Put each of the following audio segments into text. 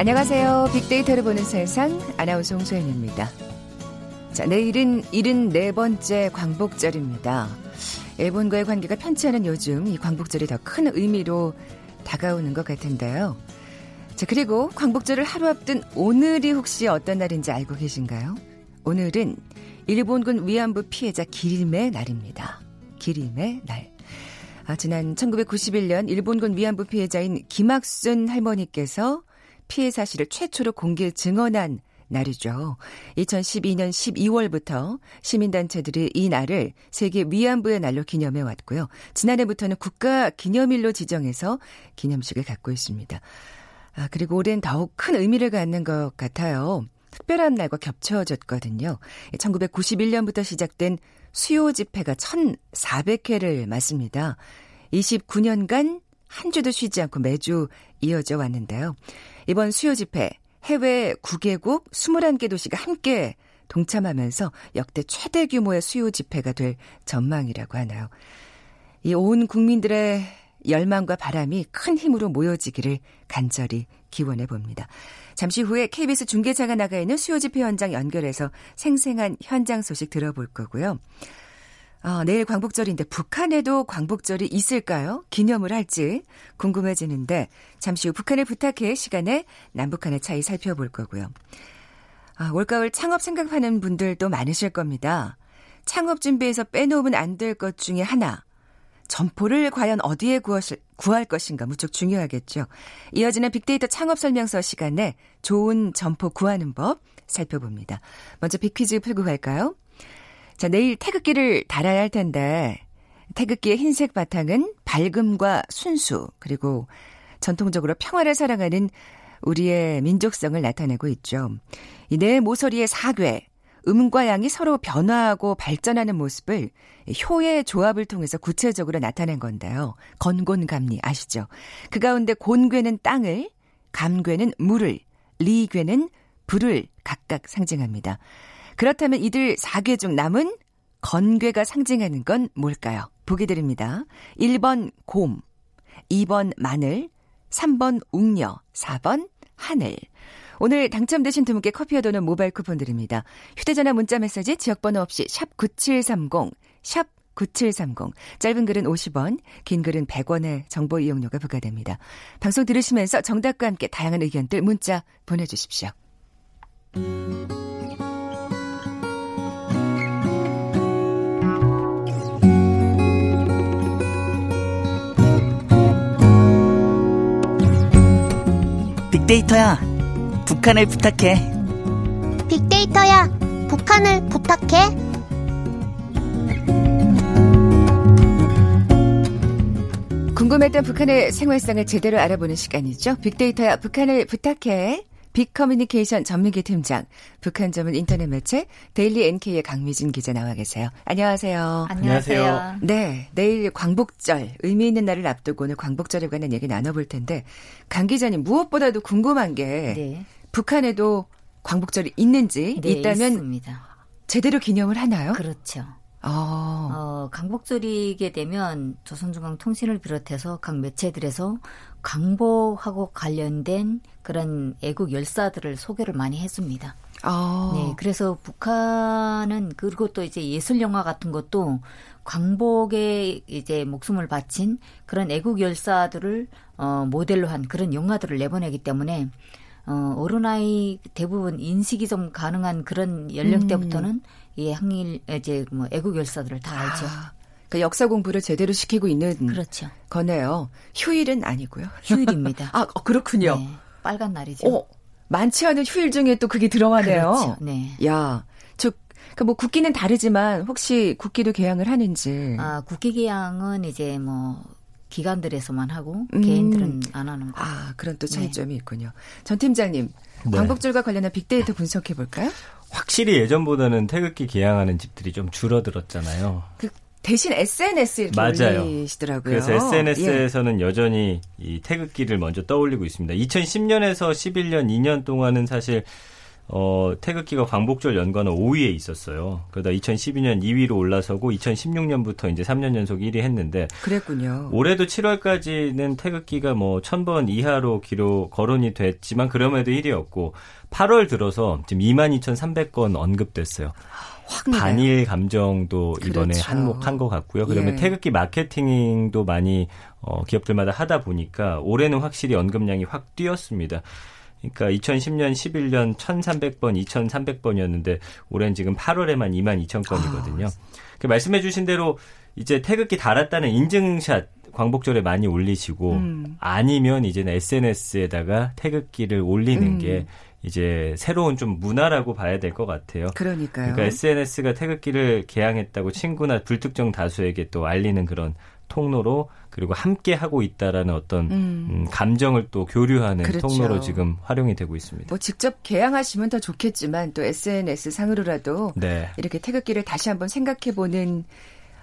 안녕하세요. 빅데이터를 보는 세상 아나운서 홍소연입니다. 자, 내일은 74번째 광복절입니다. 일본과의 관계가 편치 않은 요즘 이 광복절이 더 큰 의미로 다가오는 것 같은데요. 자, 그리고 광복절을 하루 앞둔 오늘이 혹시 어떤 날인지 알고 계신가요? 오늘은 일본군 위안부 피해자 기림의 날입니다. 기림의 날. 아, 지난 1991년 일본군 위안부 피해자인 김학순 할머니께서 피해 사실을 최초로 공개 증언한 날이죠. 2012년 12월부터 시민단체들이 이 날을 세계 위안부의 날로 기념해 왔고요. 지난해부터는 국가 기념일로 지정해서 기념식을 갖고 있습니다. 아, 그리고 올해는 더욱 큰 의미를 갖는 것 같아요. 특별한 날과 겹쳐졌거든요. 1991년부터 시작된 수요 집회가 1,400회를 맞습니다. 29년간 한 주도 쉬지 않고 매주 이어져 왔는데요. 이번 수요 집회 해외 9개국 21개 도시가 함께 동참하면서 역대 최대 규모의 수요 집회가 될 전망이라고 하나요. 이 온 국민들의 열망과 바람이 큰 힘으로 모여지기를 간절히 기원해 봅니다. 잠시 후에 KBS 중계차가 나가 있는 수요 집회 현장 연결해서 생생한 현장 소식 들어볼 거고요. 어, 내일 광복절인데 북한에도 광복절이 있을까요? 기념을 할지 궁금해지는데 잠시 후 북한을 부탁해 시간에 남북한의 차이 살펴볼 거고요. 아, 올가을 창업 생각하는 분들도 많으실 겁니다. 창업 준비해서 빼놓으면 안 될 것 중에 하나. 점포를 과연 어디에 구하실, 구할 것인가 무척 중요하겠죠. 이어지는 빅데이터 창업 설명서 시간에 좋은 점포 구하는 법 살펴봅니다. 먼저 빅퀴즈 풀고 갈까요? 자, 내일 태극기를 달아야 할 텐데 태극기의 흰색 바탕은 밝음과 순수 그리고 전통적으로 평화를 사랑하는 우리의 민족성을 나타내고 있죠. 이내 모서리의 사괴, 음과 양이 서로 변화하고 발전하는 모습을 효의 조합을 통해서 구체적으로 나타낸 건데요. 건곤감리 아시죠? 그 가운데 곤괴는 땅을, 감괴는 물을, 리괴는 불을 각각 상징합니다. 그렇다면 이들 4개 중 남은 건괴가 상징하는 건 뭘까요? 보기 드립니다. 1번 곰, 2번 마늘, 3번 웅녀, 4번 하늘. 오늘 당첨되신 두 분께 커피와 도는 모바일 쿠폰 드립니다. 휴대전화 문자 메시지 지역번호 없이 샵 9730, 샵 9730. 짧은 글은 50원, 긴 글은 100원의 정보 이용료가 부과됩니다. 방송 들으시면서 정답과 함께 다양한 의견들 문자 보내주십시오. 빅데이터야, 북한을 부탁해. 빅데이터야, 북한을 부탁해. 궁금했던 북한의 생활상을 제대로 알아보는 시간이죠. 빅데이터야, 북한을 부탁해. 빅커뮤니케이션 전민기 팀장, 북한 전문 인터넷 매체 데일리 NK의 강미진 기자 나와 계세요. 안녕하세요. 안녕하세요. 네, 내일 광복절 의미 있는 날을 앞두고 오늘 광복절에 관한 얘기 나눠볼 텐데 강 기자님 무엇보다도 궁금한 게 네. 북한에도 광복절이 있는지 네, 있다면 있습니다. 제대로 기념을 하나요? 그렇죠. 어. 어, 광복절이게 되면 조선중앙통신을 비롯해서 각 매체들에서 광복하고 관련된 그런 애국 열사들을 소개를 많이 했습니다. 어. 네, 그래서 북한은 그리고 또 이제 예술 영화 같은 것도 광복에 이제 목숨을 바친 그런 애국 열사들을 어, 모델로 한 그런 영화들을 내보내기 때문에 어, 어른아이 대부분 인식이 좀 가능한 그런 연령대부터는 이 항일 이제 뭐 애국 열사들을 다 알죠. 아, 그 역사 공부를 제대로 시키고 있는 그렇죠. 거네요. 휴일은 아니고요. 휴일입니다. 아, 어, 그렇군요. 네, 빨간 날이죠. 어, 많지 않은 휴일 중에 또 그게 들어가네요. 그렇죠. 네. 야, 저, 그뭐 국기는 다르지만 혹시 국기도 개항을 하는지. 아, 국기 개항은 이제 뭐 기관들에서만 하고 음. 개인들은 안 하는 거. 아, 그런 또 네. 차이점이 있군요. 전 팀장님, 네. 광복절과 관련한 빅데이터 분석해 볼까요? 확실히 예전보다는 태극기 개항하는 집들이 좀 줄어들었잖아요. 그 대신 SNS 이렇게 맞아요. 올리시더라고요. 그래서 예. SNS에서는 여전히 이 태극기를 먼저 떠올리고 있습니다. 2010년에서 11년 2년 동안은 사실 어, 태극기가 광복절 연관어 5위에 있었어요. 그러다 2012년 2위로 올라서고 2016년부터 이제 3년 연속 1위 했는데 그랬군요. 올해도 7월까지는 태극기가 뭐 1000번 이하로 기록 거론이 됐지만 그럼에도 1위였고 8월 들어서 지금 22,300건 언급됐어요. 확 반일 감정도 이번에 그렇죠. 한몫한 것 같고요. 그러면 예. 태극기 마케팅도 많이 어, 기업들마다 하다 보니까 올해는 확실히 언급량이 확 뛰었습니다. 그러니까 2010년, 11년 1,300번, 2,300번이었는데 올해는 지금 8월에만 2만 2천 건이거든요. 그 말씀해 주신 대로 이제 태극기 달았다는 인증샷 광복절에 많이 올리시고 음. 아니면 이제는 SNS에다가 태극기를 올리는 음. 게 이제 새로운 좀 문화라고 봐야 될 것 같아요. 그러니까요. 그러니까 SNS가 태극기를 개항했다고 친구나 불특정 다수에게 또 알리는 그런 통로로 그리고 함께 하고 있다라는 어떤 음. 음, 감정을 또 교류하는 그렇죠. 통로로 지금 활용이 되고 있습니다. 뭐 직접 개항하시면 더 좋겠지만 또 SNS 상으로라도 네. 이렇게 태극기를 다시 한번 생각해보는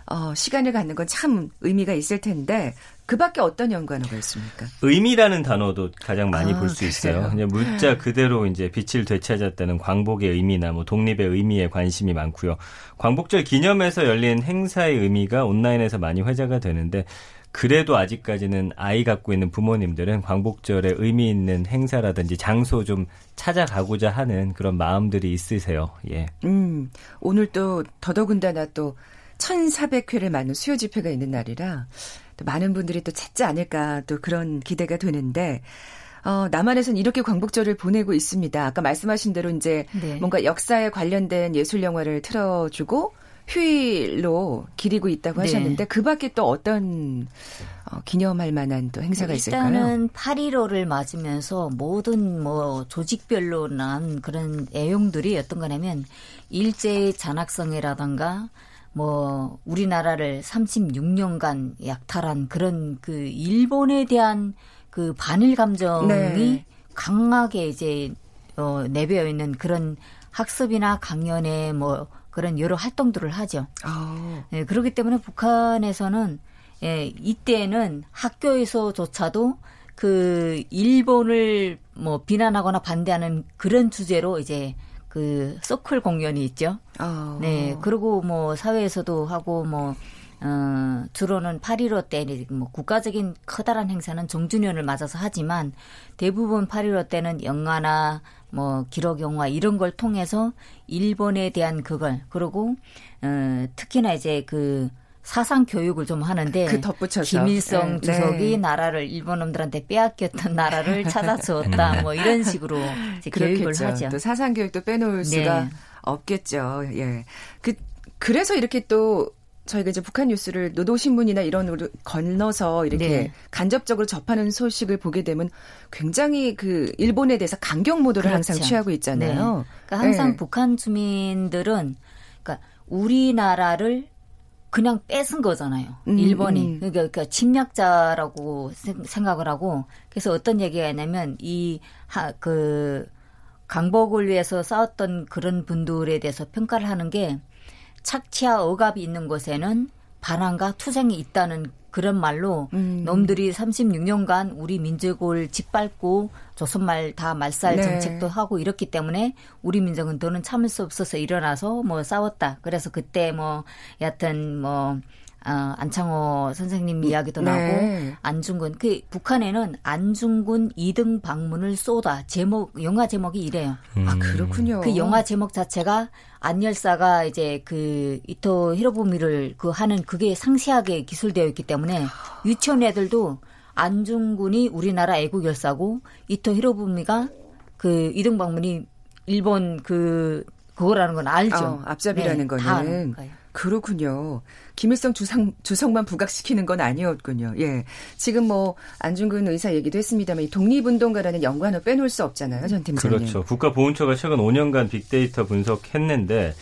어, 시간을 갖는 건 참 의미가 있을 텐데 그 밖에 어떤 연관어가 있습니까? 의미라는 단어도 가장 많이 아, 볼수 있어요. 그냥 물자 그대로 이제 빛을 되찾았다는 광복의 의미나 뭐 독립의 의미에 관심이 많고요. 광복절 기념해서 열린 행사의 의미가 온라인에서 많이 회자가 되는데 그래도 아직까지는 아이 갖고 있는 부모님들은 광복절에 의미 있는 행사라든지 장소 좀 찾아가고자 하는 그런 마음들이 있으세요. 예. 음, 오늘 또 더더군다나 또 1,400회를 맞는 수요 집회가 있는 날이라 또 많은 분들이 또 찾지 않을까 또 그런 기대가 되는데 어, 남한에서는 이렇게 광복절을 보내고 있습니다. 아까 말씀하신 대로 이제 네. 뭔가 역사에 관련된 예술 영화를 틀어주고 휴일로 기리고 있다고 네. 하셨는데 그 밖에 또 어떤 어, 기념할 만한 또 행사가 있을까요? 일단은 8.15를 맞으면서 모든 뭐 조직별로 난 그런 내용들이 어떤 거냐면 일제 잔악성이라던가 뭐 우리나라를 36년간 약탈한 그런 그 일본에 대한 그 반일 감정이 네. 강하게 이제 어 내배어 있는 그런 학습이나 강연에 뭐 그런 여러 활동들을 하죠. 어, 예, 그렇기 때문에 북한에서는 예, 이때는 학교에서조차도 그 일본을 뭐 비난하거나 반대하는 그런 주제로 이제 그 서클 공연이 있죠. 어. 네, 그리고 뭐 사회에서도 하고 뭐 어, 주로는 8.15 때, 뭐, 국가적인 커다란 행사는 정주년을 맞아서 하지만, 대부분 8.15 때는 영화나, 뭐, 기록 영화, 이런 걸 통해서, 일본에 대한 그걸, 그리고, 어, 특히나 이제 그, 사상 교육을 좀 하는데, 그 덧붙여서. 김일성 네, 주석이 네. 나라를 일본 놈들한테 빼앗겼던 나라를 찾아주었다, 뭐, 이런 식으로 이제 교육을 그렇겠죠. 하죠. 또 사상 교육도 빼놓을 수가 네. 없겠죠. 예. 그 그래서 이렇게 또 저희가 이제 북한 뉴스를 노도신문이나 이런 으로 건너서 이렇게 네. 간접적으로 접하는 소식을 보게 되면 굉장히 그 일본에 대해서 강경 모드를 항상 그렇죠. 취하고 있잖아요. 네. 그러니까 항상 네. 북한 주민들은 그러니까 우리나라를 그냥 뺏은 거잖아요. 음, 일본이. 음. 그러니까, 그러니까 침략자라고 생- 생각을 하고 그래서 어떤 얘기가 있냐면 이그 강복을 위해서 싸웠던 그런 분들에 대해서 평가를 하는 게 착취와 억압이 있는 곳에는 반항과 투쟁이 있다는 그런 말로 음. 놈들이 36년간 우리 민족을 짓밟고 조선말 다 말살 네. 정책도 하고 이렇기 때문에 우리 민족은 더는 참을 수 없어서 일어나서 뭐 싸웠다. 그래서 그때 뭐 여하튼 뭐 어, 안창호 선생님 이야기도 네. 나고 안중근 그 북한에는 안중근 2등 방문을 쏘다 제목 영화 제목이 이래요. 아 그렇군요. 그 영화 제목 자체가 안열사가 이제 그 이토 히로부미를 그 하는 그게 상세하게 기술되어 있기 때문에 유치원 애들도 안중근이 우리나라 애국 열사고 이토 히로부미가 그 이등방문이 일본 그 그거라는 건 알죠. 어, 앞잡이라는 네, 거는 거예요. 그렇군요. 김일성 주상, 주석만 부각시키는 건 아니었군요. 예. 지금 뭐, 안중근 의사 얘기도 했습니다만, 이 독립운동가라는 연관을 빼놓을 수 없잖아요, 전 팀장님. 그렇죠. 국가보훈처가 최근 5년간 빅데이터 분석했는데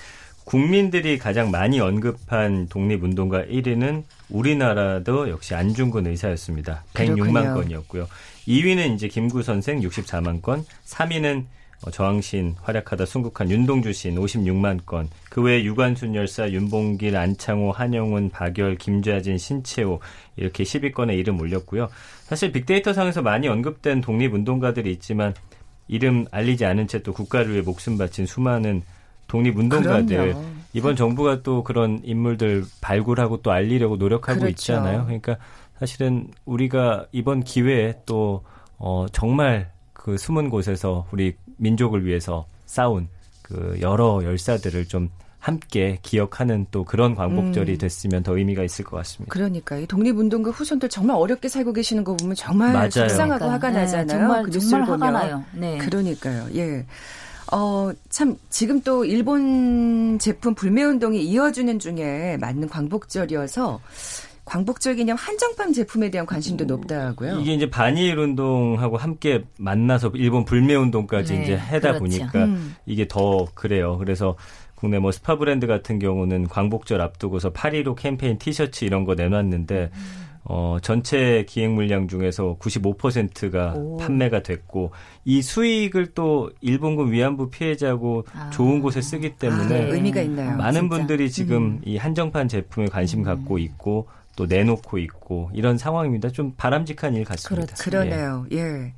국민들이 가장 많이 언급한 독립운동가 1위는 우리나라도 역시 안중근 의사였습니다. 106만 그렇군요. 건이었고요. 2위는 이제 김구 선생 64만 건, 3위는 어, 저항신 활약하다 순국한 윤동주 시인 56만 건, 그 외에 유관순 열사, 윤봉길, 안창호, 한영훈, 박열, 김좌진, 신채호 이렇게 10위권에 이름 올렸고요. 사실 빅데이터 상에서 많이 언급된 독립운동가들이 있지만 이름 알리지 않은 채 또 국가를 위해 목숨 바친 수많은 독립운동가들 그럼요. 이번 정부가 또 그런 인물들 발굴하고 또 알리려고 노력하고 그렇죠. 있잖아요. 그러니까 사실은 우리가 이번 기회에 또 어, 정말 그 숨은 곳에서 우리 민족을 위해서 싸운 그 여러 열사들을 좀 함께 기억하는 또 그런 광복절이 음. 됐으면 더 의미가 있을 것 같습니다. 그러니까 이 독립운동가 후손들 정말 어렵게 살고 계시는 거 보면 정말 맞아요. 속상하고 그러니까, 화가 네, 나잖아요. 정말 그 정말 화가 보면. 나요. 네. 그러니까요. 예. 어, 참, 지금 또 일본 제품 불매운동이 이어지는 중에 맞는 광복절이어서 광복절 기념 한정판 제품에 대한 관심도 높다고요. 이게 이제 반일 운동하고 함께 만나서 일본 불매 운동까지 네, 이제 하다 그렇죠. 보니까 음. 이게 더 그래요. 그래서 국내 뭐 스파 브랜드 같은 경우는 광복절 앞두고서 8.15 캠페인 티셔츠 이런 거 내놨는데 어, 전체 기획 물량 중에서 95%가 오. 판매가 됐고 이 수익을 또 일본군 위안부 피해자고 아. 좋은 곳에 쓰기 때문에 아, 의미가 있나요? 많은 진짜. 분들이 지금 이 한정판 제품에 관심 갖고 있고 또 내놓고 있고 이런 상황입니다. 좀 바람직한 일 같습니다. 그렇죠. 그러네요. 예.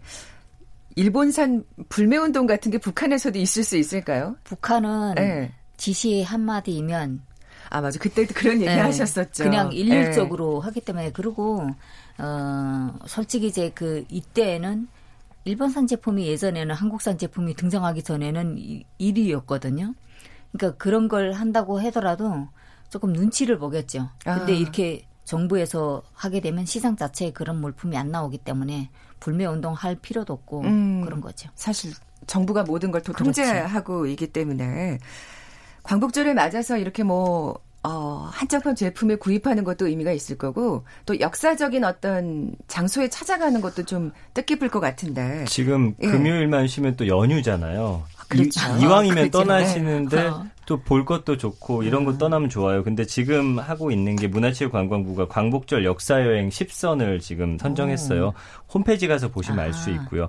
일본산 불매운동 같은 게 북한에서도 있을 수 있을까요? 북한은 예. 지시 한마디면 아, 맞아. 그때도 그런 얘기 네, 하셨었죠. 그냥 예. 일률적으로 하기 때문에 그리고 어 솔직히 이제 그 이때는 일본산 제품이 예전에는 한국산 제품이 등장하기 전에는 이- 1위였거든요. 그러니까 그런 걸 한다고 하더라도 조금 눈치를 보겠죠. 근데 아. 이렇게 정부에서 하게 되면 시장 자체에 그런 물품이 안 나오기 때문에 불매 운동 할 필요도 없고 음. 그런 거죠. 사실 정부가 모든 걸또 그렇죠. 통제하고 있기 때문에 광복절을 맞아서 이렇게 뭐 어, 한정판 제품을 구입하는 것도 의미가 있을 거고 또 역사적인 어떤 장소에 찾아가는 것도 좀 뜻깊을 것 같은데. 지금 예. 금요일만 쉬면 또 연휴잖아요. 그렇죠. 이, 왕이면. 떠나시는데 어. 또볼 것도 좋고 이런 거 떠나면 좋아요. 근데 지금 하고 있는 게 문화체육관광부가 광복절 역사여행 10선을 지금 선정했어요. 홈페이지 가서 보시면 알수 아. 있고요.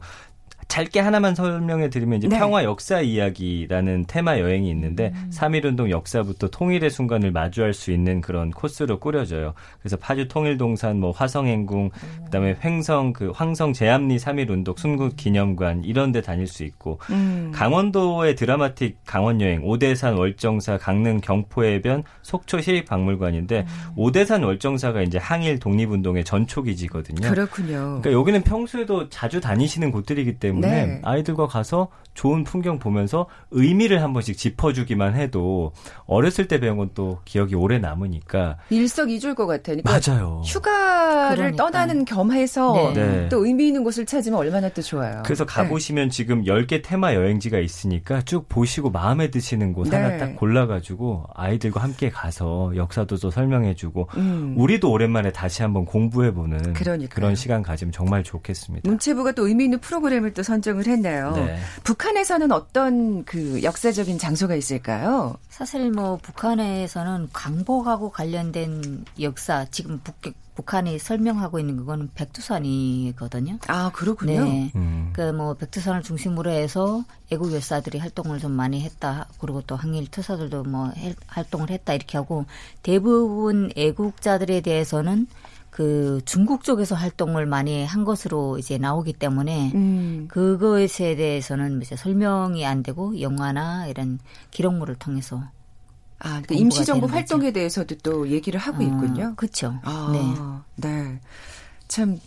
짧게 하나만 설명해 드리면 이제 네. 평화 역사 이야기라는 테마 여행이 있는데 음. 3.1운동 역사부터 통일의 순간을 마주할 수 있는 그런 코스로 꾸려져요. 그래서 파주 통일동산, 뭐 화성행궁, 그다음에 횡성 그 황성 제암리 3.1운동 순국 기념관 이런 데 다닐 수 있고 음. 강원도의 드라마틱 강원 여행, 오대산 월정사, 강릉 경포해변, 속초 시립박물관인데 음. 오대산 월정사가 이제 항일 독립운동의 전초 기지거든요. 그렇군요. 그러니까 여기는 평소에도 자주 다니시는 곳들이기 때문에 네. 아이들과 가서 좋은 풍경 보면서 의미를 한 번씩 짚어주기만 해도 어렸을 때 배운 건 또 기억이 오래 남으니까 일석이조일 것 같아요. 그러니까 맞아요. 휴가를 그러니까. 떠나는 겸해서 네. 네. 또 의미 있는 곳을 찾으면 얼마나 또 좋아요. 그래서 네. 가보시면 지금 10개 테마 여행지가 있으니까 쭉 보시고 마음에 드시는 곳 네. 하나 딱 골라가지고 아이들과 함께 가서 역사도 또 설명해주고 음. 우리도 오랜만에 다시 한번 공부해보는 그러니까요. 그런 시간 가지면 정말 좋겠습니다. 문체부가 또 의미 있는 프로그램을 또 선정을 했네요. 네. 북한에서는 어떤 그 역사적인 장소가 있을까요? 사실 뭐 북한에서는 광복하고 관련된 역사 지금 북, 북한이 설명하고 있는 그거는 백두산이거든요. 아 그렇군요. 네. 음. 그뭐 백두산을 중심으로 해서 애국 열사들이 활동을 좀 많이 했다. 그리고 또 항일 투사들도 뭐 해- 활동을 했다 이렇게 하고 대부분 애국자들에 대해서는 그 중국 쪽에서 활동을 많이 한 것으로 이제 나오기 때문에 음. 그것에 대해서는 이제 설명이 안 되고 영화나 이런 기록물을 통해서 아, 그 임시정부 되는 거죠. 활동에 대해서도 또 얘기를 하고 있군요. 그렇죠. 아, 네. 참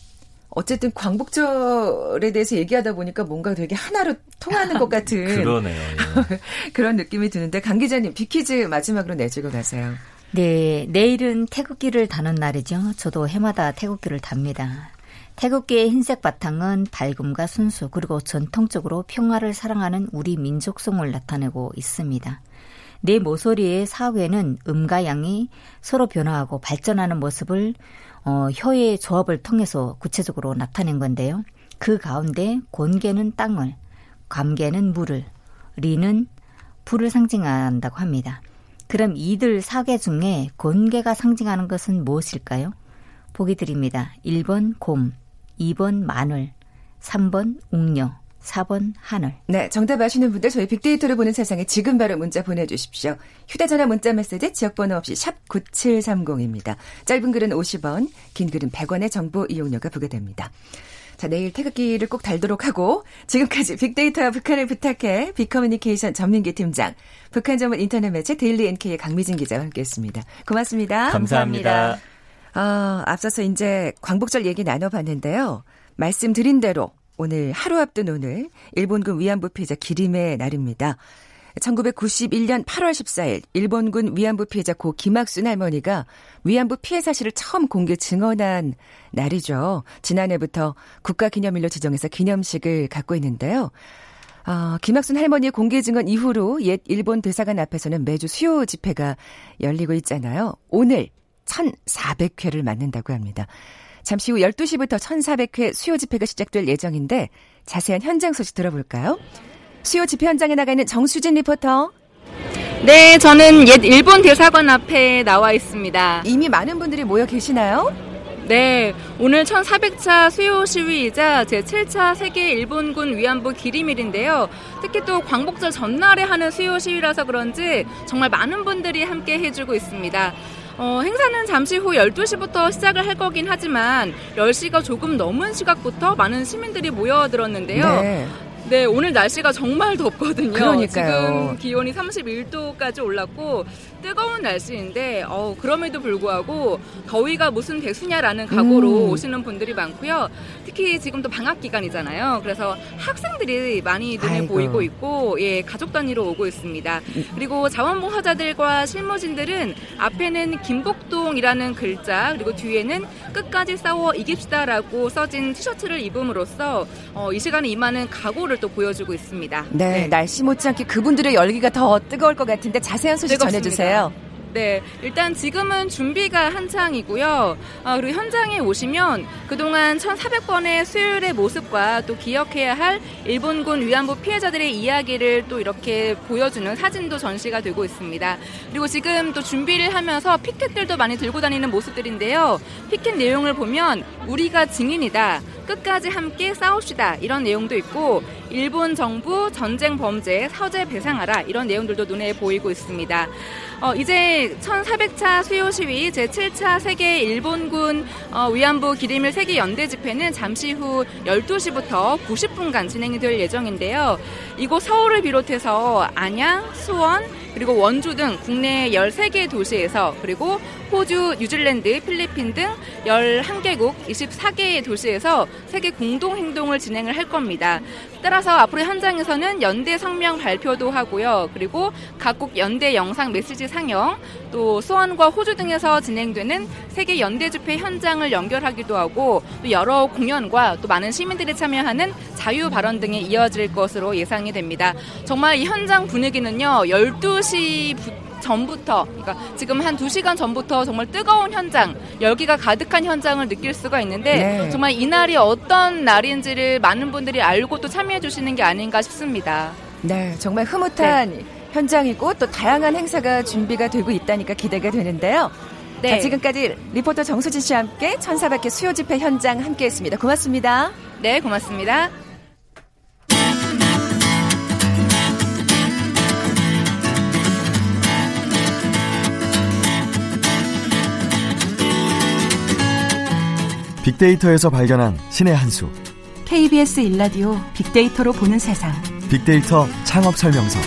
어쨌든 광복절에 대해서 얘기하다 보니까 뭔가 되게 하나로 통하는 것 같은 그러네요. 예. 그런 느낌이 드는데 강 기자님 비키즈 마지막으로 내주고 가세요. 네, 내일은 태극기를 다는 날이죠. 저도 해마다 태극기를 답니다. 태극기의 흰색 바탕은 밝음과 순수 그리고 전통적으로 평화를 사랑하는 우리 민족성을 나타내고 있습니다. 내 모서리의 사회는 음과 양이 서로 변화하고 발전하는 모습을 어, 혀의 조합을 통해서 구체적으로 나타낸 건데요. 그 가운데 곤개는 땅을, 감개는 물을, 리는 불을 상징한다고 합니다. 그럼 이들 사계 중에 곤개가 상징하는 것은 무엇일까요? 보기 드립니다. 1번 곰, 2번 마늘, 3번 웅녀, 4번 하늘. 네, 정답 아시는 분들 저희 빅데이터를 보는 세상에 지금 바로 문자 보내주십시오. 휴대전화 문자 메시지 지역번호 없이 샵 9730입니다. 짧은 글은 50원, 긴 글은 100원의 정보 이용료가 부과됩니다. 자, 내일 태극기를 꼭 달도록 하고 지금까지 빅데이터와 북한을 부탁해 빅커뮤니케이션 전민기 팀장, 북한 전문 인터넷 매체 데일리 NK의 강미진 기자와 함께했습니다. 고맙습니다. 감사합니다. 어, 앞서서 이제 광복절 얘기 나눠봤는데요. 말씀드린 대로 오늘 하루 앞둔 오늘 일본군 위안부 피해자 기림의 날입니다. 1991년 8월 14일 일본군 위안부 피해자 고 김학순 할머니가 위안부 피해 사실을 처음 공개 증언한 날이죠. 지난해부터 국가기념일로 지정해서 기념식을 갖고 있는데요. 어, 김학순 할머니의 공개 증언 이후로 옛 일본 대사관 앞에서는 매주 수요 집회가 열리고 있잖아요. 오늘 1,400회를 맞는다고 합니다. 잠시 후 12시부터 1,400회 수요 집회가 시작될 예정인데 자세한 현장 소식 들어볼까요? 수요 집회 현장에 나가 있는 정수진 리포터. 네, 저는 옛 일본 대사관 앞에 나와 있습니다. 이미 많은 분들이 모여 계시나요? 네, 오늘 1400차 수요 시위이자 제7차 세계 일본군 위안부 기림일인데요. 특히 또 광복절 전날에 하는 수요 시위라서 그런지 정말 많은 분들이 함께 해주고 있습니다. 어, 행사는 잠시 후 12시부터 시작을 할 거긴 하지만 10시가 조금 넘은 시각부터 많은 시민들이 모여들었는데요. 네. 네, 오늘 날씨가 정말 덥거든요. 그러니까요. 지금 기온이 31도까지 올랐고 뜨거운 날씨인데 어, 그럼에도 불구하고 더위가 무슨 대수냐라는 각오로 음. 오시는 분들이 많고요. 특히 지금도 방학 기간이잖아요. 그래서 학생들이 많이 눈에 아이고. 보이고 있고 예, 가족 단위로 오고 있습니다. 그리고 자원봉사자들과 실무진들은 앞에는 김복동이라는 글자 그리고 뒤에는 끝까지 싸워 이깁시다라고 써진 티셔츠를 입음으로써 어, 이 시간에 임하는 각오를 또 보여주고 있습니다. 네, 날씨 못지않게 그분들의 열기가 더 뜨거울 것 같은데 자세한 소식 뜨겁습니다. 전해주세요. 네, 일단 지금은 준비가 한창이고요. 아, 그리고 현장에 오시면 그동안 1,400번의 수요일의 모습과 또 기억해야 할 일본군 위안부 피해자들의 이야기를 또 이렇게 보여주는 사진도 전시가 되고 있습니다. 그리고 지금 또 준비를 하면서 피켓들도 많이 들고 다니는 모습들인데요. 피켓 내용을 보면 우리가 증인이다. 끝까지 함께 싸웁시다. 이런 내용도 있고 일본 정부 전쟁 범죄 서재 배상하라. 이런 내용들도 눈에 보이고 있습니다. 어, 이제 1400차 수요 시위 제7차 세계 일본군 어, 위안부 기림일 세계 연대 집회는 잠시 후 12시부터 90분간 진행이 될 예정인데요. 이곳 서울을 비롯해서 안양, 수원, 그리고 원주 등 국내 13개 도시에서 그리고 호주, 뉴질랜드, 필리핀 등 11개국 24개의 도시에서 세계 공동 행동을 진행을 할 겁니다. 따라서 앞으로 현장에서는 연대 성명 발표도 하고요. 그리고 각국 연대 영상 메시지 상영, 또 수원과 호주 등에서 진행되는 세계 연대 집회 현장을 연결하기도 하고 또 여러 공연과 또 많은 시민들이 참여하는 자유 발언 등이 이어질 것으로 예상이 됩니다. 정말 이 현장 분위기는요. 12시 전부터, 그러니까 지금 한 2시간 전부터 정말 뜨거운 현장, 열기가 가득한 현장을 느낄 수가 있는데 네. 정말 이날이 어떤 날인지를 많은 분들이 알고 또 참여해 주시는 게 아닌가 싶습니다. 네, 정말 흐뭇한 현장이고 또 다양한 행사가 준비가 되고 있다니까 기대가 되는데요. 네. 자, 지금까지 리포터 정수진 씨와 함께 1400개 수요 집회 현장 함께 했습니다. 고맙습니다. 네, 고맙습니다. 빅데이터에서 발견한 신의 한 수. KBS 일라디오 빅데이터로 보는 세상. 빅데이터 창업 설명서.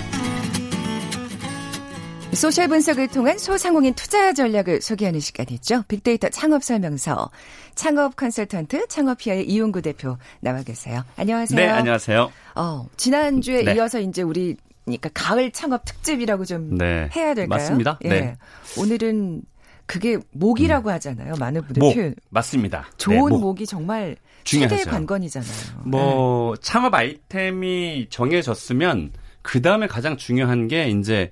소셜 분석을 통한 소상공인 투자 전략을 소개하는 시간이죠. 빅데이터 창업 설명서. 창업 컨설턴트 창업피아의 이용구 대표 나와 계세요. 안녕하세요. 네, 안녕하세요. 어, 지난주에 네. 이어서 이제 우리 그러니까 가을 창업 특집이라고 좀 네. 해야 될까요? 맞습니다. 예. 네. 오늘은 그게 목이라고 하잖아요. 많은 분들 목 표현. 맞습니다. 좋은 네, 목. 목이 정말 중요하죠. 최대의 관건이잖아요. 뭐 창업 아이템이 정해졌으면 그 다음에 가장 중요한 게 이제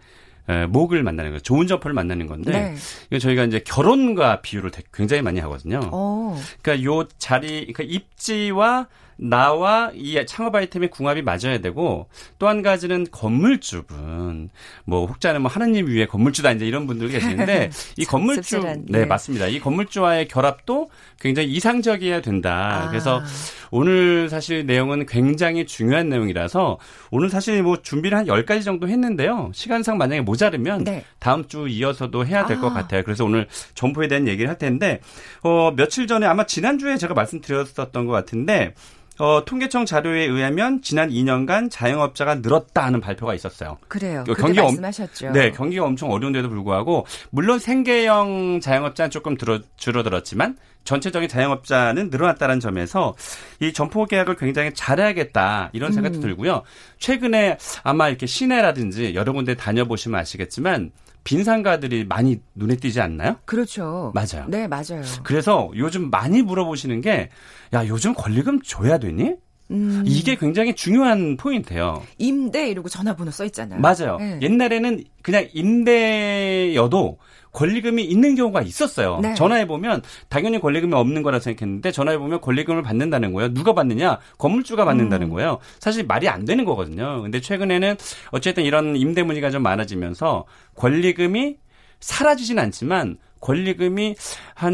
에, 목을 만나는 거예요. 좋은 점포를 만나는 건데 네. 이거 저희가 이제 결혼과 비유를 되- 굉장히 많이 하거든요. 어. 그러니까 요 자리, 그러니까 입지와 나와 이 창업 아이템의 궁합이 맞아야 되고 또 한 가지는 건물주분 뭐 혹자는 뭐 하느님 위에 건물주다 이제 이런 분들 계시는데 이 건물주 씁쓸한, 네 예. 맞습니다. 이 건물주와의 결합도 굉장히 이상적이어야 된다. 아. 그래서 오늘 사실 내용은 굉장히 중요한 내용이라서 오늘 사실 뭐 준비를 한 10가지 정도 했는데요. 시간상 만약에 모자르면 네. 다음 주 이어서도 해야 될것 아. 같아요. 그래서 오늘 점포에 대한 얘기를 할 텐데 어 며칠 전에 아마 지난주에 제가 말씀드렸었던 것 같은데 어, 통계청 자료에 의하면 지난 2년간 자영업자가 늘었다 하는 발표가 있었어요. 그래요. 그 경기 엄- 말씀하셨죠. 네, 경기가 엄청 어려운데도 불구하고 물론 생계형 자영업자는 조금 들어, 줄어들었지만 전체적인 자영업자는 늘어났다는 점에서 이 점포 계약을 굉장히 잘해야겠다 이런 생각도 음. 들고요. 최근에 아마 이렇게 시내라든지 여러 군데 다녀보시면 아시겠지만 빈 상가들이 많이 눈에 띄지 않나요? 그렇죠. 맞아요. 네, 맞아요. 그래서 요즘 많이 물어보시는 게, 야, 요즘 권리금 줘야 되니? 음, 이게 굉장히 중요한 포인트예요. 임대 이러고 전화번호 써 있잖아요. 맞아요. 네. 옛날에는 그냥 임대여도 권리금이 있는 경우가 있었어요. 네. 전화해 보면 당연히 권리금이 없는 거라 생각했는데 전화해 보면 권리금을 받는다는 거예요. 누가 받느냐? 건물주가 받는다는 음. 거예요. 사실 말이 안 되는 거거든요. 근데 최근에는 어쨌든 이런 임대 문의가 좀 많아지면서 권리금이 사라지진 않지만 권리금이 한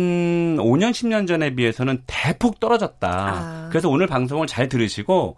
5년, 10년 전에 비해서는 대폭 떨어졌다. 아. 그래서 오늘 방송을 잘 들으시고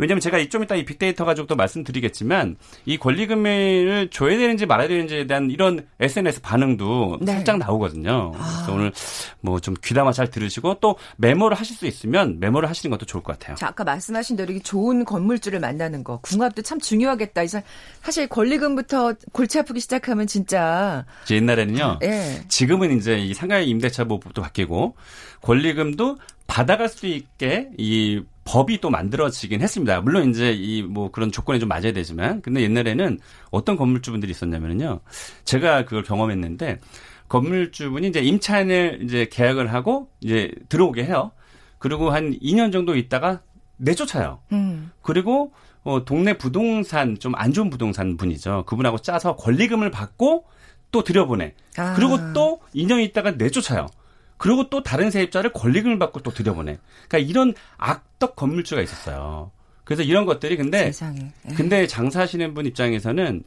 왜냐면 제가 좀 이따 이 빅데이터 가지고도 말씀드리겠지만 이 권리금을 줘야 되는지 말아야 되는지에 대한 이런 SNS 반응도 네. 살짝 나오거든요. 아. 그래서 오늘 뭐 좀 귀담아 잘 들으시고 또 메모를 하실 수 있으면 메모를 하시는 것도 좋을 것 같아요. 자, 아까 말씀하신 대로 이게 좋은 건물주를 만나는 거, 궁합도 참 중요하겠다. 이제 사실 권리금부터 골치 아프기 시작하면 진짜 이제 옛날에는요. 예. 지금은 이제 이 상가의 임대차 보호법도 바뀌고 권리금도 받아갈 수 있게 이 법이 또 만들어지긴 했습니다. 물론 이제 이 뭐 그런 조건에 좀 맞아야 되지만 근데 옛날에는 어떤 건물주분들이 있었냐면요. 제가 그걸 경험했는데 건물주분이 이제 임차인을 이제 계약을 하고 이제 들어오게 해요. 그리고 한 2년 정도 있다가 내쫓아요. 음. 그리고 어, 동네 부동산 좀 안 좋은 부동산 분이죠. 그분하고 짜서 권리금을 받고 또 들여보내. 아. 그리고 또 2년 있다가 내쫓아요. 그리고 또 다른 세입자를 권리금을 받고 또 들여보내. 그러니까 이런 악덕 건물주가 있었어요. 그래서 이런 것들이 근데. 예. 근데 장사하시는 분 입장에서는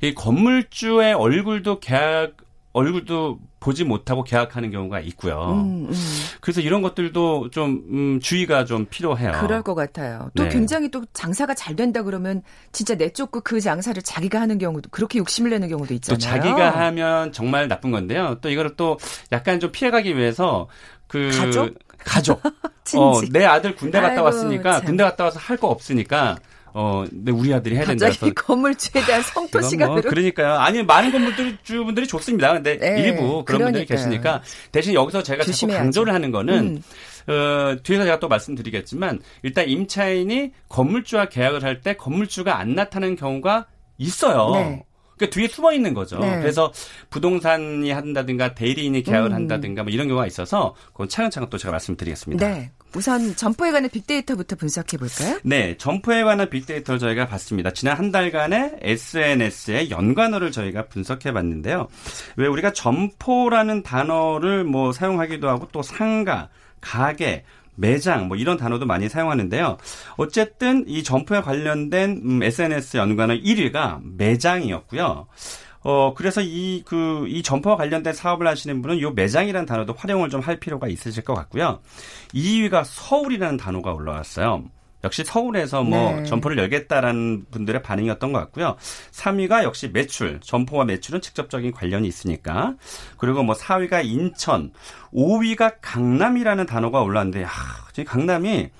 이 건물주의 얼굴도 계약 얼굴도 보지 못하고 계약하는 경우가 있고요. 음, 음. 그래서 이런 것들도 좀 음, 주의가 좀 필요해요. 그럴 것 같아요. 또 네. 굉장히 또 장사가 잘 된다 그러면 진짜 내쫓고 그 장사를 자기가 하는 경우도 그렇게 욕심을 내는 경우도 또 있잖아요. 자기가 하면 정말 나쁜 건데요. 또 이거를 또 약간 좀 피해가기 위해서 그 가족? 가족. 어, 내 아들 군대 갔다 아이고, 왔으니까 참. 군대 갔다 와서 할 거 없으니까 어, 내 우리 아들이 해야 된다. 갑자기 건물주에 대한 성토 이건 뭐 시간으로 그러니까요. 아니 많은 건물주분들이 좋습니다. 근데 네, 일부 그런 분들이 그러니까요. 계시니까 대신 여기서 제가 자꾸 조심해야죠. 강조를 하는 거는 음. 어, 뒤에서 제가 또 말씀드리겠지만 일단 임차인이 건물주와 계약을 할 때 건물주가 안 나타나는 경우가 있어요. 네. 그러니까 뒤에 숨어 있는 거죠. 네. 그래서 부동산이 한다든가 대리인이 계약을 음. 한다든가 뭐 이런 경우가 있어서 그건 차근차근 또 제가 말씀드리겠습니다. 네. 우선 점포에 관한 빅데이터부터 분석해 볼까요? 네, 점포에 관한 빅데이터를 저희가 봤습니다. 지난 한 달간의 SNS의 연관어를 저희가 분석해 봤는데요. 왜 우리가 점포라는 단어를 뭐 사용하기도 하고 또 상가, 가게, 매장 뭐 이런 단어도 많이 사용하는데요. 어쨌든 이 점포에 관련된 음, SNS 연관어 1위가 매장이었고요. 어, 그래서 이, 그, 이 점포와 관련된 사업을 하시는 분은 요 매장이라는 단어도 활용을 좀 할 필요가 있으실 것 같고요. 2위가 서울이라는 단어가 올라왔어요. 역시 서울에서 뭐 네. 점포를 열겠다라는 분들의 반응이었던 것 같고요. 3위가 역시 매출, 점포와 매출은 직접적인 관련이 있으니까. 그리고 뭐 4위가 인천, 5위가 강남이라는 단어가 야, 지금 강남이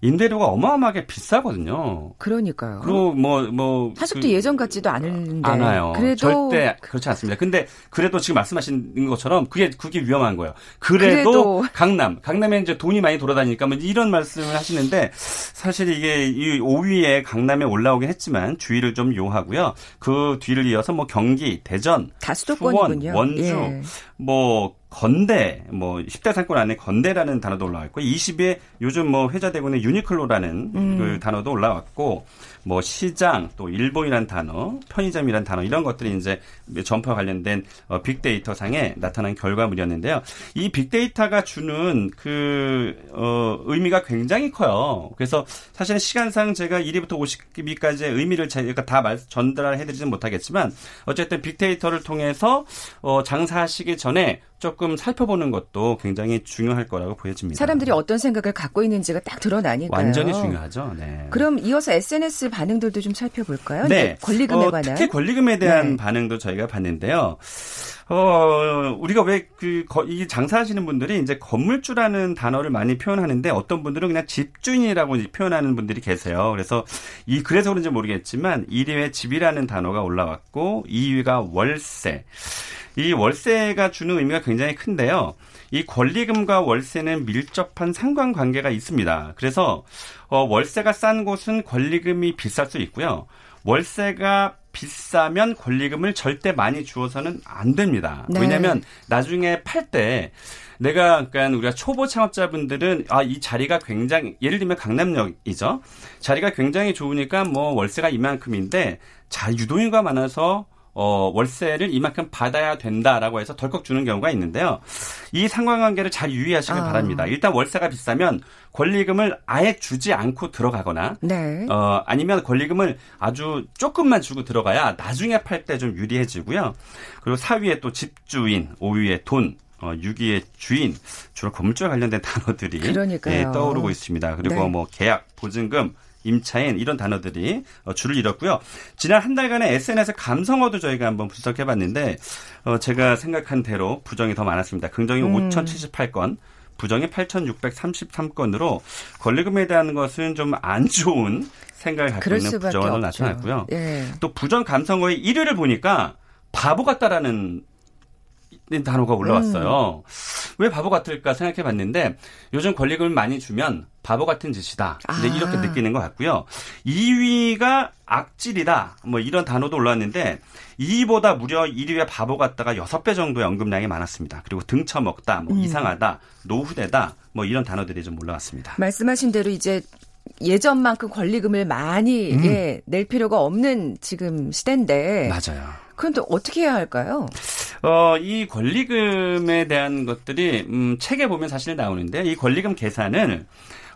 임대료가 어마어마하게 비싸거든요. 그러니까요. 그리고 뭐, 뭐. 사실 그- 또 예전 같지도 않은데. 않아요. 그래도 절대 그렇지 않습니다. 근데 그래도 지금 말씀하신 것처럼 그게 그게 위험한 거예요. 그래도, 그래도. 강남, 강남에 이제 돈이 많이 돌아다니니까 뭐 이런 말씀을 하시는데 사실 이게 이 5위에 강남에 올라오긴 했지만 주의를 좀 요하고요. 그 뒤를 이어서 뭐 경기, 대전, 다 수원. 원주, 예. 뭐 건대 뭐 10대 상권 안에 건대라는 단어도 올라와 있고 20위에 요즘 뭐 회자되고 있는 유니클로라는 음. 그 단어도 올라왔고 뭐 시장 또 일본이란 단어 편의점이란 단어 이런 것들이 이제 점포 관련된 어, 빅데이터 상에 나타난 결과물이었는데요. 이 빅데이터가 주는 그 어, 의미가 굉장히 커요. 그래서 사실은 시간상 제가 1위부터 50위까지의 의미를 제가 다 말, 전달해드리지는 못하겠지만 어쨌든 빅데이터를 통해서 어, 장사하시기 전에 조금 살펴보는 것도 굉장히 중요할 거라고 보여집니다. 사람들이 어떤 생각을 갖고 있는지가 딱 드러나니까요. 완전히 중요하죠. 네. 그럼 이어서 SNS 반응들도 좀 살펴볼까요? 네. 권리금에 어, 관한. 특히 권리금에 대한 네. 반응도 저희가 봤는데요. 어, 우리가 왜 그, 이 장사하시는 분들이 이제 건물주라는 단어를 많이 표현하는데 어떤 분들은 그냥 집주인이라고 표현하는 분들이 계세요. 그래서 이, 그래서 그런지 모르겠지만 1위에 집이라는 단어가 올라왔고 2위가 월세. 이 월세가 주는 의미가 굉장히 큰데요. 이 권리금과 월세는 밀접한 상관관계가 있습니다. 그래서 어, 월세가 싼 곳은 권리금이 비쌀 수 있고요. 월세가 비싸면 권리금을 절대 많이 주어서는 안 됩니다. 네. 왜냐하면 나중에 팔 때 내가 그러니까 우리가 초보 창업자분들은 아 이 자리가 굉장히 예를 들면 강남역이죠. 자리가 굉장히 좋으니까 뭐 월세가 이만큼인데 자 유동인구가 많아서 어, 월세를 이만큼 받아야 된다라고 해서 덜컥 주는 경우가 있는데요. 이 상관관계를 잘 유의하시길 아. 바랍니다. 일단 월세가 비싸면 권리금을 아예 주지 않고 들어가거나 네. 어, 아니면 권리금을 아주 조금만 주고 들어가야 나중에 팔 때 좀 유리해지고요. 그리고 4위에 또 집주인, 5위에 돈, 어, 6위에 주인, 주로 건물주와 관련된 단어들이. 예, 떠오르고 있습니다. 그리고 네. 뭐 계약, 보증금, 임차인 이런 단어들이 어, 줄을 잃었고요. 지난 한 달간의 SNS 감성어도 저희가 한번 분석해봤는데 어, 제가 생각한 대로 부정이 더 많았습니다. 긍정이 음. 5,078건, 부정이 8,633건으로 권리금에 대한 것은 좀 안 좋은 생각을 갖고 있는 없죠. 나타났고요. 예. 또 부정 감성어의 1위를 보니까 바보 같다라는 단어가 올라왔어요. 왜 바보 같을까 생각해 봤는데 요즘 권리금을 많이 주면 바보 같은 짓이다. 아. 이렇게 느끼는 것 같고요. 2위가 악질이다. 뭐 이런 단어도 올라왔는데 2위보다 무려 1위의 바보 같다가 6배 정도의 언급량이 많았습니다. 그리고 등쳐먹다, 뭐 이상하다, 노후되다, 뭐 이런 단어들이 좀 올라왔습니다. 말씀하신 대로 이제 예전만큼 권리금을 많이 음. 예, 낼 필요가 없는 지금 시대인데 맞아요. 또 어떻게 해야 할까요? 어, 이 권리금에 대한 것들이 음, 책에 보면 사실 나오는데 이 권리금 계산을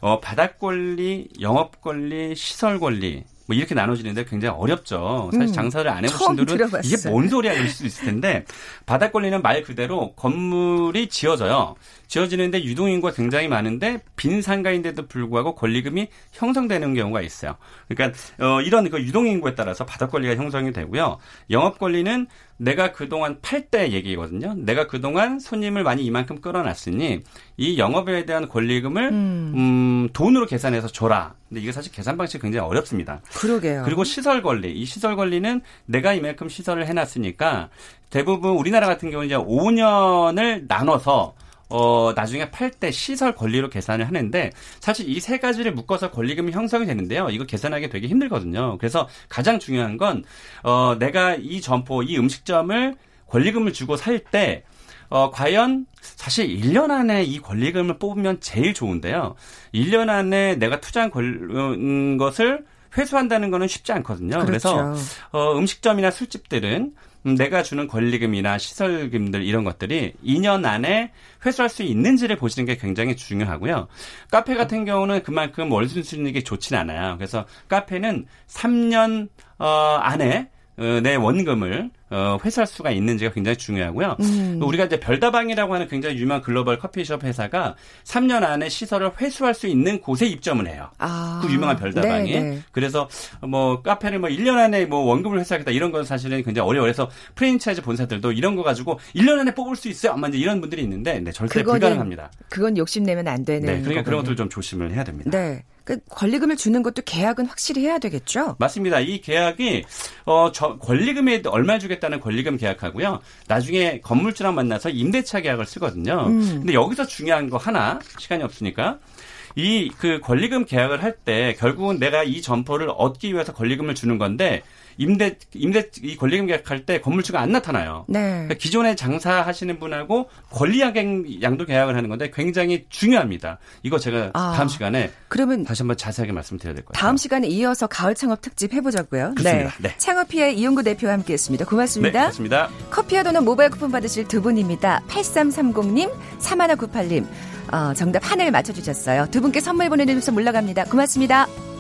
어, 바닥 권리, 영업 권리, 시설 권리 뭐 이렇게 나눠지는데 굉장히 어렵죠. 사실 음, 장사를 안 해보신 분들은 들어봤어요. 이게 뭔 소리야 이럴 수도 있을 텐데 바닥 권리는 말 그대로 건물이 지어져요. 지어지는데 유동인구가 굉장히 많은데 빈 상가인데도 불구하고 권리금이 형성되는 경우가 있어요. 그러니까 어, 이런 그 유동인구에 따라서 바닥 권리가 형성이 되고요. 영업 권리는 내가 그동안 팔 때 얘기거든요. 내가 그동안 손님을 많이 이만큼 끌어놨으니 이 영업에 대한 권리금을 음. 음, 돈으로 계산해서 줘라. 근데 이게 사실 계산 방식이 굉장히 어렵습니다. 그러게요. 그리고 시설 관리. 이 시설 관리는 내가 이만큼 시설을 해놨으니까 대부분 우리나라 같은 경우는 이제 5년을 나눠서 어, 나중에 팔 때 시설 권리로 계산을 하는데 사실 이 세 가지를 묶어서 권리금이 형성이 되는데요. 이거 계산하기 되게 힘들거든요. 그래서 가장 중요한 건, 어, 내가 이 점포, 이 음식점을 권리금을 주고 살 때, 어, 과연 사실 1년 안에 이 권리금을 뽑으면 제일 좋은데요. 1년 안에 내가 투자한 권, 음, 것을 회수한다는 거는 쉽지 않거든요. 그래서 그렇죠. 어, 음식점이나 술집들은 음, 내가 주는 권리금이나 시설금들 이런 것들이 2년 안에 회수할 수 있는지를 보시는 게 굉장히 중요하고요. 카페 같은 경우는 그만큼 월순 수익이 좋진 않아요. 그래서 카페는 3년 어, 안에 어, 내 원금을 어, 회수할 수가 있는지가 굉장히 중요하고요. 음. 또 우리가 이제 별다방이라고 하는 굉장히 유명한 글로벌 커피숍 회사가 3년 안에 시설을 회수할 수 있는 곳에 입점을 해요. 아. 그 유명한 별다방이. 네, 네. 그래서 뭐 카페를 뭐 1년 안에 뭐 원금을 회수하겠다 이런 건 사실은 굉장히 어려워요. 그래서 프랜차이즈 본사들도 이런 거 가지고 1년 안에 뽑을 수 있어요. 아마 이제 이런 분들이 있는데 네, 절대 그거는 불가능합니다. 그건 욕심내면 안 되는 네, 그러니까 그런 거군요. 것들 좀 조심을 해야 됩니다. 네. 그 권리금을 주는 것도 계약은 확실히 해야 되겠죠? 맞습니다. 이 계약이 어, 저 권리금에 얼마 주겠다는 권리금 계약하고요. 나중에 건물주랑 만나서 임대차 계약을 쓰거든요. 음. 근데 여기서 중요한 거 하나 시간이 없으니까 이 그 권리금 계약을 할 때 결국은 내가 이 점포를 얻기 위해서 권리금을 주는 건데 임대 임대 이 권리금 계약할 때 건물주가 안 나타나요. 네. 그러니까 기존에 장사하시는 분하고 권리양 양도 계약을 하는 건데 굉장히 중요합니다. 이거 제가 아. 다음 시간에 그러면 다시 한번 자세하게 말씀드려야 될 것 같아요. 다음 시간에 이어서 가을 창업 특집 해보자고요. 그렇습니다. 네. 창업피의 이용구 대표와 함께했습니다. 네, 고맙습니다. 고맙습니다. 커피와 도넛 모바일 쿠폰 받으실 두 분입니다. 8330님, 3198님. 어, 정답 하나를 맞춰주셨어요. 두 분께 선물 보내드리면서 물러갑니다. 고맙습니다.